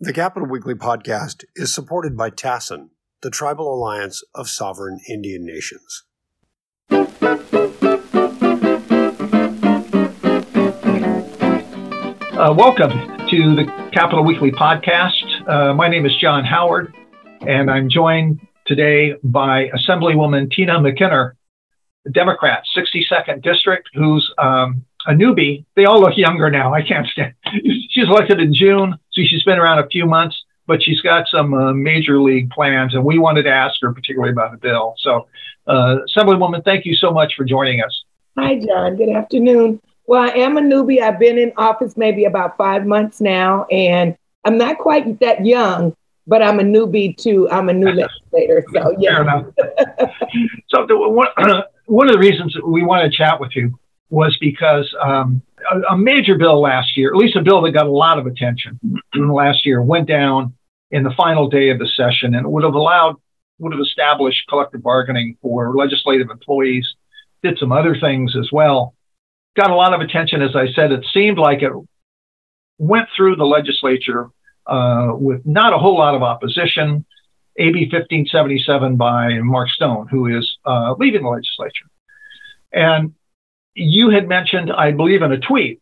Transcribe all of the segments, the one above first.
The Capitol Weekly podcast is supported by TASIN, the Tribal Alliance of Sovereign Indian Nations. Uh, welcome to the Capitol Weekly podcast. Uh, my name is John Howard, and I'm joined today by Assemblywoman Tina McKinnor, Democrat, 62nd District, who's um, a newbie. They all look younger now. I can't stand. She's elected in June, so she's been around a few months, but she's got some uh, major league plans, and we wanted to ask her particularly about the bill. So, uh, Assemblywoman, thank you so much for joining us. Hi, John. Good afternoon. Well, I am a newbie. I've been in office maybe about five months now, and I'm not quite that young, but I'm a newbie too. I'm a new legislator. So, yeah. Fair enough. so, the, one, one of the reasons we want to chat with you was because um, a, a, major bill last year, at least a bill that got a lot of attention last year, went down in the final day of the session and would have allowed, would have established collective bargaining for legislative employees, did some other things as well. Got a lot of attention, as I said. It seemed like it went through the legislature uh, with not a whole lot of opposition. AB 1577 by Mark Stone, who is uh, leaving the legislature. And you had mentioned, I believe, in a tweet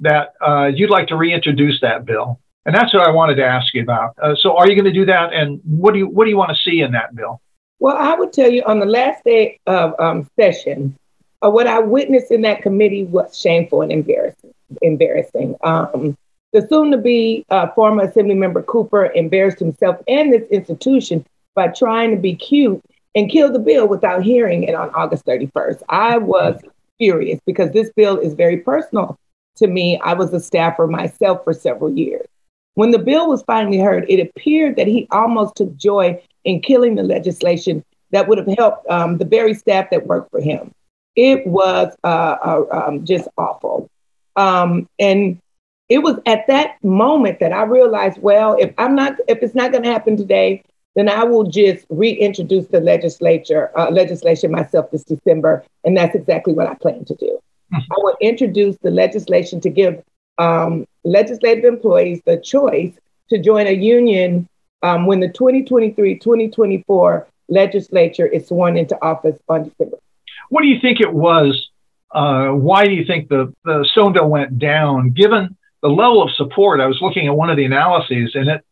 that uh, you'd like to reintroduce that bill, and that's what I wanted to ask you about. Uh, so, are you going to do that, and what do you what do you want to see in that bill? Well, I would tell you on the last day of um, session, uh, what I witnessed in that committee was shameful and embarrassing. Embarrassing. Um, the soon-to-be uh, former Assembly Member Cooper embarrassed himself and this institution by trying to be cute and kill the bill without hearing it on August 31st. I was furious because this bill is very personal to me. I was a staffer myself for several years. When the bill was finally heard, it appeared that he almost took joy in killing the legislation that would have helped um, the very staff that worked for him. It was uh, uh, um, just awful. Um, and it was at that moment that I realized, well, if I'm not, if it's not going to happen today, then I will just reintroduce the legislature uh, legislation myself this December, and that's exactly what I plan to do. Mm-hmm. I will introduce the legislation to give um, legislative employees the choice to join a union um, when the 2023-2024 legislature is sworn into office on December. What do you think it was? Uh, why do you think the, the Stone went down? Given the level of support, I was looking at one of the analyses, and it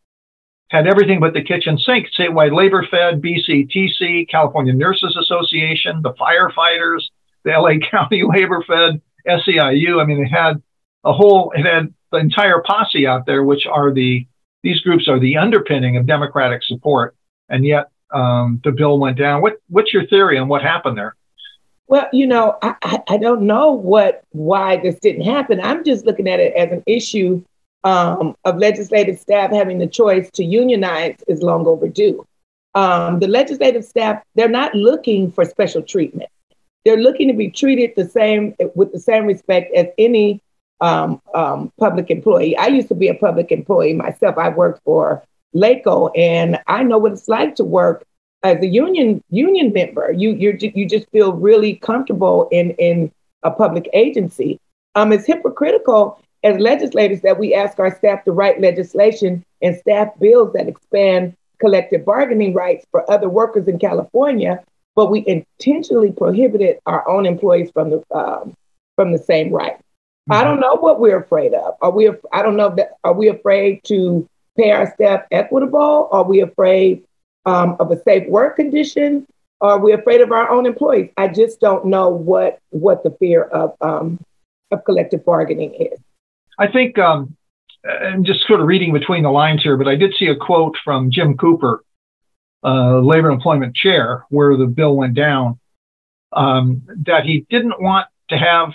had everything but the kitchen sink. Statewide Labor Fed, BCTC, California Nurses Association, the firefighters, the LA County Labor Fed, SEIU. I mean, it had a whole, it had the entire posse out there, which are the, these groups are the underpinning of Democratic support. And yet um, the bill went down. What, what's your theory on what happened there? Well, you know, I, I don't know what why this didn't happen. I'm just looking at it as an issue um, of legislative staff having the choice to unionize is long overdue. Um, the legislative staff, they're not looking for special treatment. They're looking to be treated the same with the same respect as any um, um public employee. I used to be a public employee myself. I worked for LACOE, and I know what it's like to work as a union union member. You you you just feel really comfortable in in a public agency. Um, it's hypocritical as legislators that we ask our staff to write legislation and staff bills that expand collective bargaining rights for other workers in California, but we intentionally prohibited our own employees from the um, from the same right. Mm-hmm. I don't know what we're afraid of. Are we? I don't know that. Are we afraid to pay our staff equitable? Are we afraid um, of a safe work condition? Are we afraid of our own employees? I just don't know what what the fear of um, of collective bargaining is. I think um, I'm just sort of reading between the lines here, but I did see a quote from Jim Cooper, uh, labor employment chair, where the bill went down, um, that he didn't want to have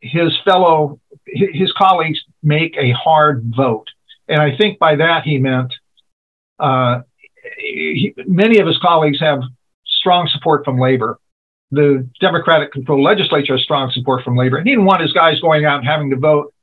his fellow, his colleagues make a hard vote. And I think by that he meant uh, he, many of his colleagues have strong support from labor. The Democratic controlled legislature has strong support from labor. And he didn't want his guys going out and having to vote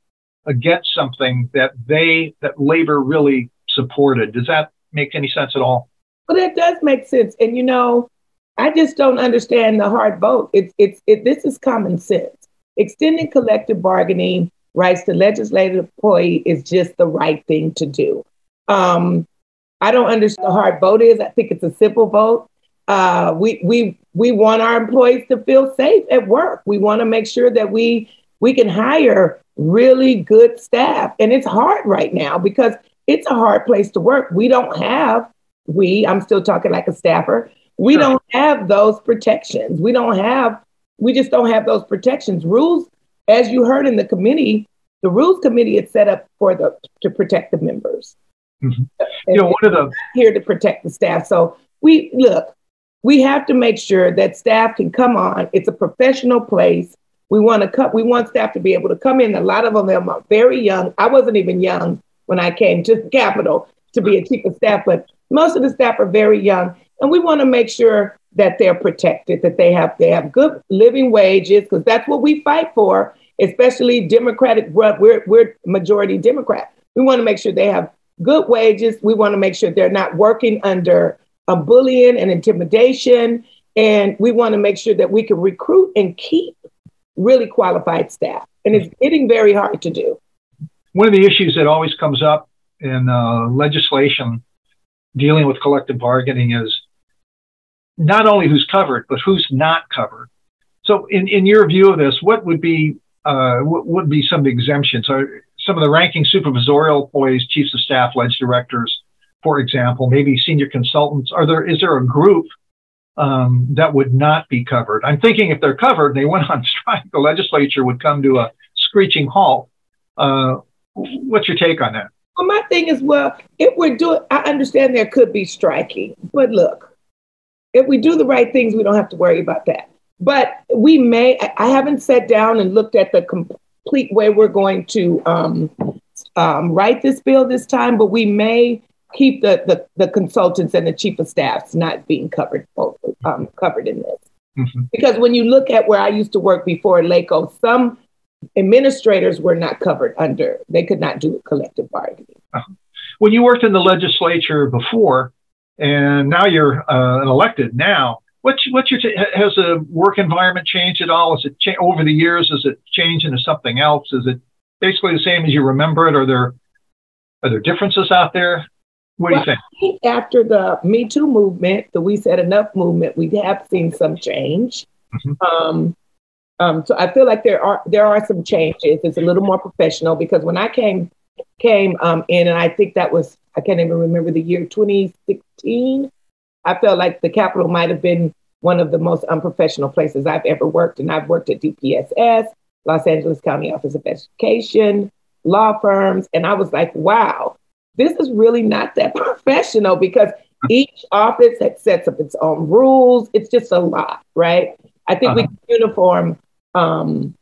against something that they that labor really supported. Does that make any sense at all? Well, that does make sense. And you know, I just don't understand the hard vote. It's it's it, this is common sense. Extending collective bargaining rights to legislative employee is just the right thing to do. Um, I don't understand the hard vote is. I think it's a simple vote. Uh, we we we want our employees to feel safe at work. We want to make sure that we we can hire really good staff, and it's hard right now because it's a hard place to work. We don't have we. I'm still talking like a staffer. We sure. don't have those protections. We don't have. We just don't have those protections. Rules, as you heard in the committee, the rules committee is set up for the to protect the members. Mm-hmm. You know, one of the here to protect the staff. So we look, we have to make sure that staff can come on. It's a professional place. We want to cut. We want staff to be able to come in. A lot of them are very young. I wasn't even young when I came to the Capitol to be a chief of staff, but most of the staff are very young, and we want to make sure that they're protected, that they have they have good living wages, because that's what we fight for. Especially Democratic, we're we're majority Democrat. We want to make sure they have good wages. We want to make sure they're not working under a bullying and intimidation. And we want to make sure that we can recruit and keep really qualified staff. And it's getting very hard to do. One of the issues that always comes up in uh, legislation dealing with collective bargaining is not only who's covered, but who's not covered. So, in, in your view of this, what would be uh, what would be some exemptions? Are, some of the ranking supervisorial employees, chiefs of staff, ledge directors, for example, maybe senior consultants. Are there is there a group um, that would not be covered? I'm thinking if they're covered and they went on strike, the legislature would come to a screeching halt. Uh, what's your take on that? Well, my thing is, well, if we're doing, I understand there could be striking, but look, if we do the right things, we don't have to worry about that. But we may, I haven't sat down and looked at the complete way we're going to um, um, write this bill this time, but we may keep the, the, the consultants and the chief of staffs not being covered um, covered in this. Mm-hmm. Because when you look at where I used to work before LACOE, some administrators were not covered under, they could not do collective bargaining. Uh-huh. When you worked in the legislature before, and now you're uh, elected now, What's what's your t- has the work environment changed at all? Is it cha- over the years? Has it changed into something else? Is it basically the same as you remember it? Are there are there differences out there? What well, do you think? After the Me Too movement, the We Said Enough movement, we have seen some change. Mm-hmm. Um, um, so I feel like there are there are some changes. It's a little more professional because when I came came um, in, and I think that was I can't even remember the year 2016. I felt like the Capitol might have been one of the most unprofessional places I've ever worked. And I've worked at DPSS, Los Angeles County Office of Education, law firms. And I was like, wow, this is really not that professional because each office had sets up its own rules. It's just a lot, right? I think uh-huh. we uniform um,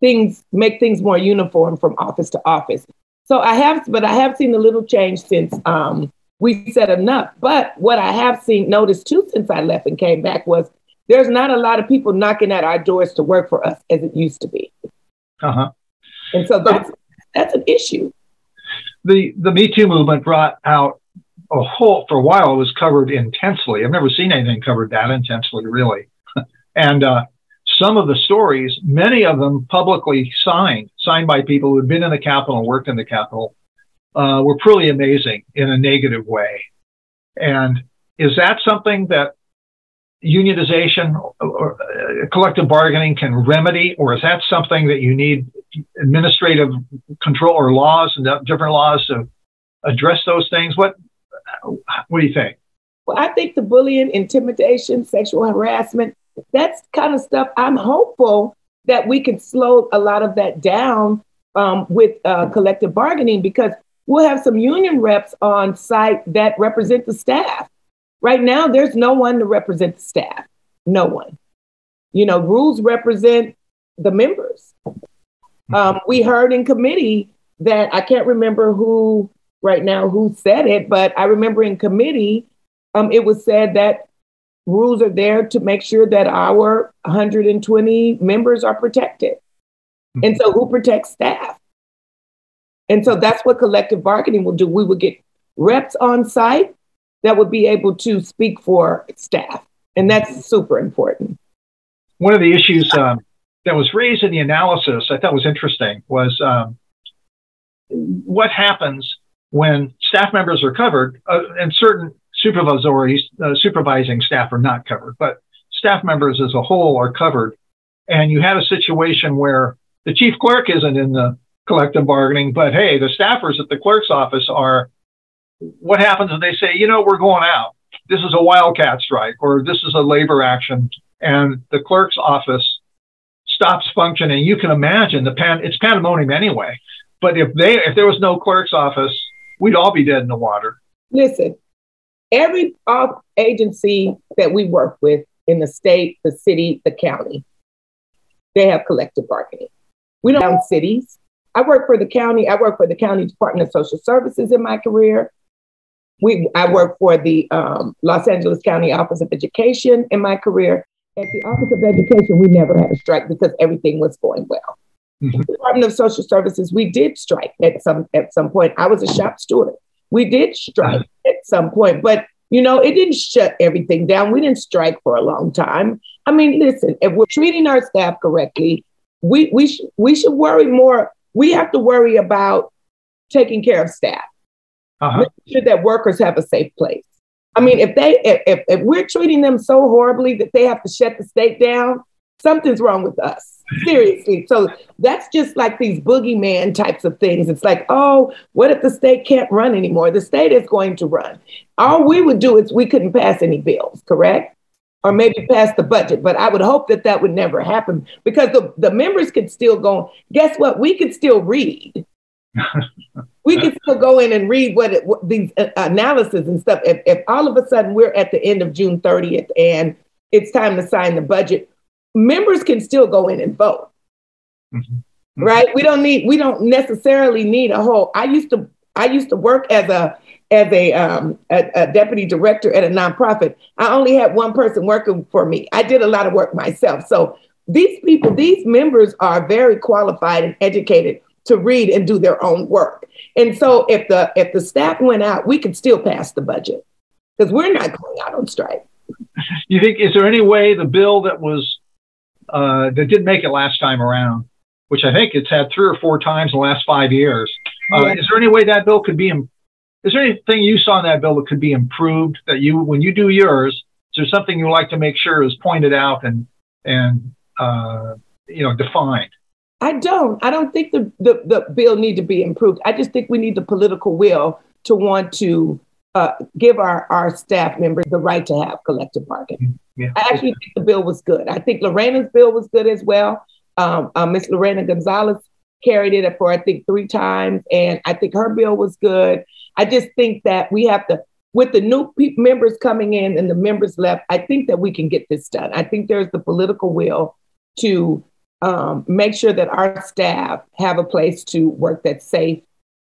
things, make things more uniform from office to office. So I have, but I have seen a little change since um, we said enough. But what I have seen, noticed too, since I left and came back was there's not a lot of people knocking at our doors to work for us as it used to be. Uh-huh. And so that's that's an issue. The the Me Too movement brought out a whole for a while it was covered intensely. I've never seen anything covered that intensely, really. and uh, some of the stories, many of them publicly signed, signed by people who had been in the Capitol, worked in the Capitol, uh, were pretty amazing in a negative way. And is that something that unionization or uh, collective bargaining can remedy, or is that something that you need administrative control or laws and different laws to address those things? What what do you think? Well, I think the bullying, intimidation, sexual harassment, that's kind of stuff. I'm hopeful that we can slow a lot of that down um, with uh, collective bargaining because we'll have some union reps on site that represent the staff. Right now, there's no one to represent the staff. No one. You know, rules represent the members. Um, we heard in committee that I can't remember who right now who said it, but I remember in committee um, it was said that rules are there to make sure that our 120 members are protected. And so, who protects staff? And so that's what collective bargaining will do. We will get reps on site that would be able to speak for staff. And that's super important. One of the issues um, that was raised in the analysis I thought was interesting was um, what happens when staff members are covered, uh, and certain supervisory uh, supervising staff are not covered, but staff members as a whole are covered. And you have a situation where the chief clerk isn't in the collective bargaining, but hey, the staffers at the clerk's office are. What happens if they say, you know, we're going out? This is a wildcat strike, or this is a labor action, and the clerk's office stops functioning. You can imagine the pan. It's pandemonium anyway. But if they, if there was no clerk's office, we'd all be dead in the water. Listen, every agency that we work with in the state, the city, the county, they have collective bargaining. We don't have cities. I work for the county. I work for the county Department of Social Services in my career. We, I work for the um, Los Angeles County Office of Education in my career. At the Office of Education, we never had a strike because everything was going well. Mm-hmm. Department of Social Services, we did strike at some at some point. I was a shop steward. We did strike at some point, but you know, it didn't shut everything down. We didn't strike for a long time. I mean, listen, if we're treating our staff correctly, we we sh- we should worry more. We have to worry about taking care of staff, uh-huh. making sure that workers have a safe place. I mean, if they if, if, if we're treating them so horribly that they have to shut the state down, something's wrong with us. Seriously. So that's just like these boogeyman types of things. It's like, oh, what if the state can't run anymore? The state is going to run. All we would do is we couldn't pass any bills, correct? Or maybe pass the budget. But I would hope that that would never happen because the, the members could still go. Guess what? We could still read. We can still go in and read what, it, what these uh, analysis and stuff. If, if all of a sudden we're at the end of June 30th and it's time to sign the budget, members can still go in and vote. Mm-hmm. mm-hmm. Right? We don't need we don't necessarily need a whole I used to I used to work as a as a, um, a, a, deputy director at a nonprofit. I only had one person working for me. I did a lot of work myself. So these people, these members are very qualified and educated to read and do their own work. And so if the if the staff went out, we could still pass the budget because we're not going out on strike. You think is there any way the bill that was uh, that didn't make it last time around, which I think it's had three or four times in the last five years. Uh, yeah. Is there any way that bill could be? Is there anything you saw in that bill that could be improved? That you, when you do yours, is there something you like to make sure is pointed out and and uh, you know defined? I don't. I don't think the, the the bill need to be improved. I just think we need the political will to want to uh, give our, our staff members the right to have collective bargaining. Yeah. I actually think the bill was good. I think Lorena's bill was good as well. Um, uh, Miss Lorena Gonzalez carried it for, I think, three times, and I think her bill was good. I just think that we have to, with the new pe- members coming in and the members left, I think that we can get this done. I think there's the political will to um, make sure that our staff have a place to work that's safe,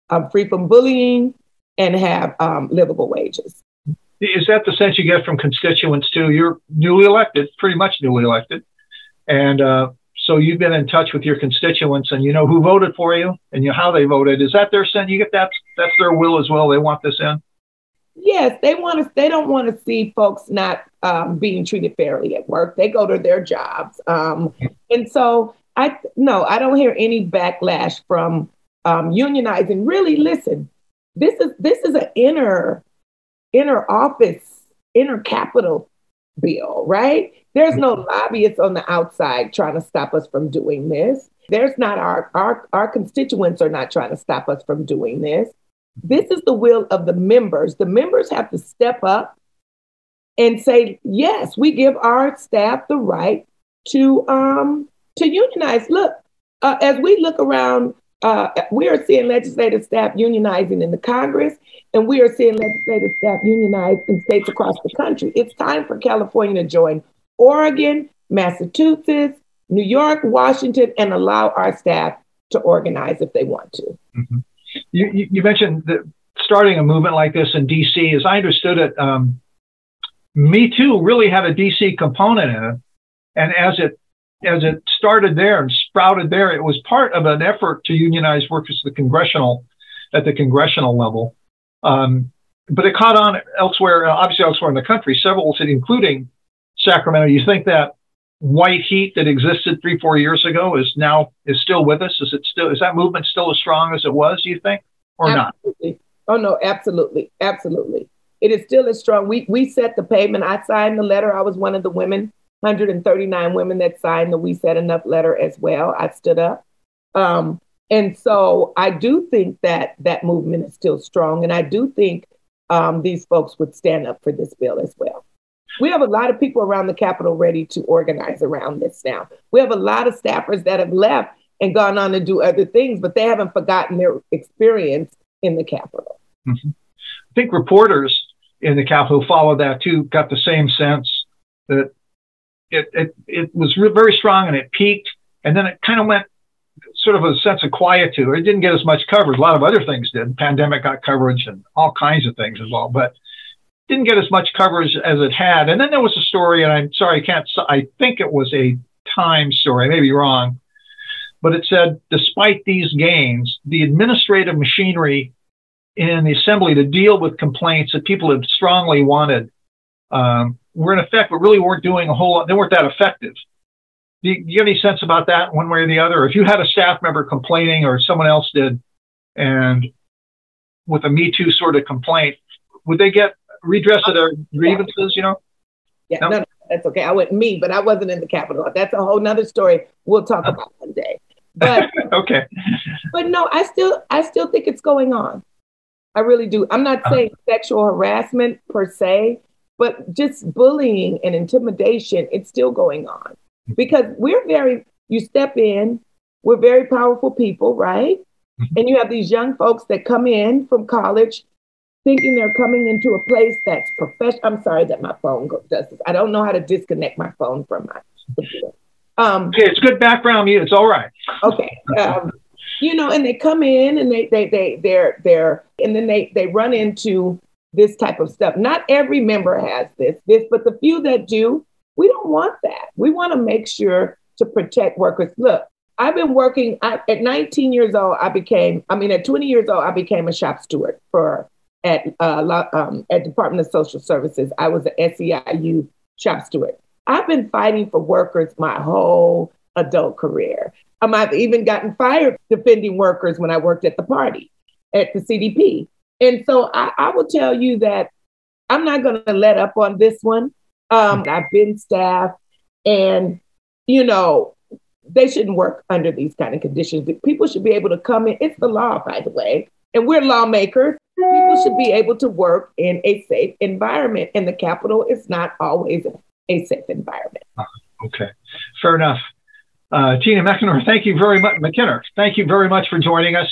um, free from bullying, and have um, livable wages. Is that the sense you get from constituents too? You're newly elected, pretty much newly elected, and uh, so you've been in touch with your constituents, and you know who voted for you, and you know how they voted. Is that their sense? You get that? That's their will as well. They want this in. Yes, they want to. They don't want to see folks not um, being treated fairly at work. They go to their jobs, um, and so I no, I don't hear any backlash from um, unionizing. Really, listen, this is this is an inner inner office, inner capital bill, right? There's no mm-hmm. lobbyists on the outside trying to stop us from doing this. There's not our, our, our constituents are not trying to stop us from doing this. This is the will of the members. The members have to step up and say, yes, we give our staff the right to um, to unionize. Look, uh, as we look around uh, we are seeing legislative staff unionizing in the Congress, and we are seeing legislative staff unionize in states across the country. It's time for California to join Oregon, Massachusetts, New York, Washington, and allow our staff to organize if they want to. Mm-hmm. You, you, mentioned that starting a movement like this in DC. As I understood it, um, Me Too really had a DC component in it, and as it as it started there and sprouted there, it was part of an effort to unionize workers at the congressional at the congressional level. Um, but it caught on elsewhere, obviously elsewhere in the country, several cities, including Sacramento. You think that white heat that existed three, four years ago is now is still with us? Is it still is that movement still as strong as it was? Do you think, or Absolutely. not? Oh no, absolutely, absolutely. It is still as strong. We we set the pavement. I signed the letter. I was one of the women, 139 women that signed the We Said Enough letter as well. I stood up. Um, and so I do think that that movement is still strong. And I do think um, these folks would stand up for this bill as well. We have a lot of people around the Capitol ready to organize around this now. We have a lot of staffers that have left and gone on to do other things, but they haven't forgotten their experience in the Capitol. Mm-hmm. I think reporters in the Capitol followed that too, got the same sense that it, it, it was re- very strong and it peaked, and then it kind of went sort of a sense of quietude. It didn't get as much coverage. A lot of other things did. Pandemic got coverage and all kinds of things as well, but didn't get as much coverage as it had. And then there was a story, and I'm sorry, I can't. I think it was a Time story. I may be wrong, but it said despite these gains, the administrative machinery in the assembly to deal with complaints that people had strongly wanted um, were in effect, but really weren't doing a whole lot. They weren't that effective. Do you, do you have any sense about that, one way or the other? If you had a staff member complaining, or someone else did, and with a Me Too sort of complaint, would they get redress of their grievances? You know? Yeah, no, no that's okay. I went me, but I wasn't in the Capitol. That's a whole nother story. We'll talk about one day. But okay. But no, I still I still think it's going on. I really do. I'm not uh-huh. saying sexual harassment per se, but just bullying and intimidation, it's still going on. Mm-hmm. Because we're very, you step in, we're very powerful people, right? Mm-hmm. And you have these young folks that come in from college thinking they're coming into a place that's professional. I'm sorry that my phone does this. I don't know how to disconnect my phone from my computer. Um, okay, it's good background music. It's all right. Okay. Um, you know, and they come in and they they they they're they're and then they they run into this type of stuff. Not every member has this, this, but the few that do, we don't want that. We want to make sure to protect workers. Look, I've been working I, at 19 years old. I became, I mean, at 20 years old, I became a shop steward for at uh, um, at Department of Social Services. I was an SEIU shop steward. I've been fighting for workers my whole adult career. Um, I've even gotten fired defending workers when I worked at the party at the CDP. And so I, I will tell you that I'm not going to let up on this one. Um, I've been staff, and you know, they shouldn't work under these kind of conditions. People should be able to come in. It's the law, by the way, and we're lawmakers. People should be able to work in a safe environment, and the Capitol is not always a safe environment. Okay, fair enough. Uh, Tina McInerney, thank you very much. McKinnor, thank you very much for joining us.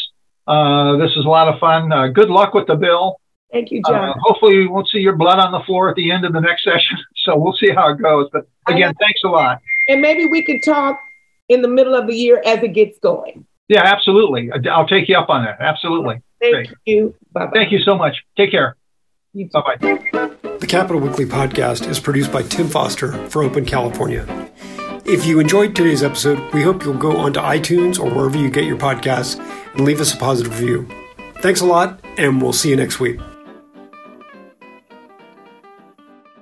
Uh, this is a lot of fun. Uh, good luck with the bill. Thank you, John. Uh, hopefully, we won't see your blood on the floor at the end of the next session. So we'll see how it goes. But again, thanks a lot. And maybe we could talk in the middle of the year as it gets going. Yeah, absolutely. I'll take you up on that. Absolutely. Thank Great. you. Bye Thank you so much. Take care. Bye bye. The Capitol Weekly podcast is produced by Tim Foster for Open California. If you enjoyed today's episode, we hope you'll go onto iTunes or wherever you get your podcasts and leave us a positive review. Thanks a lot, and we'll see you next week.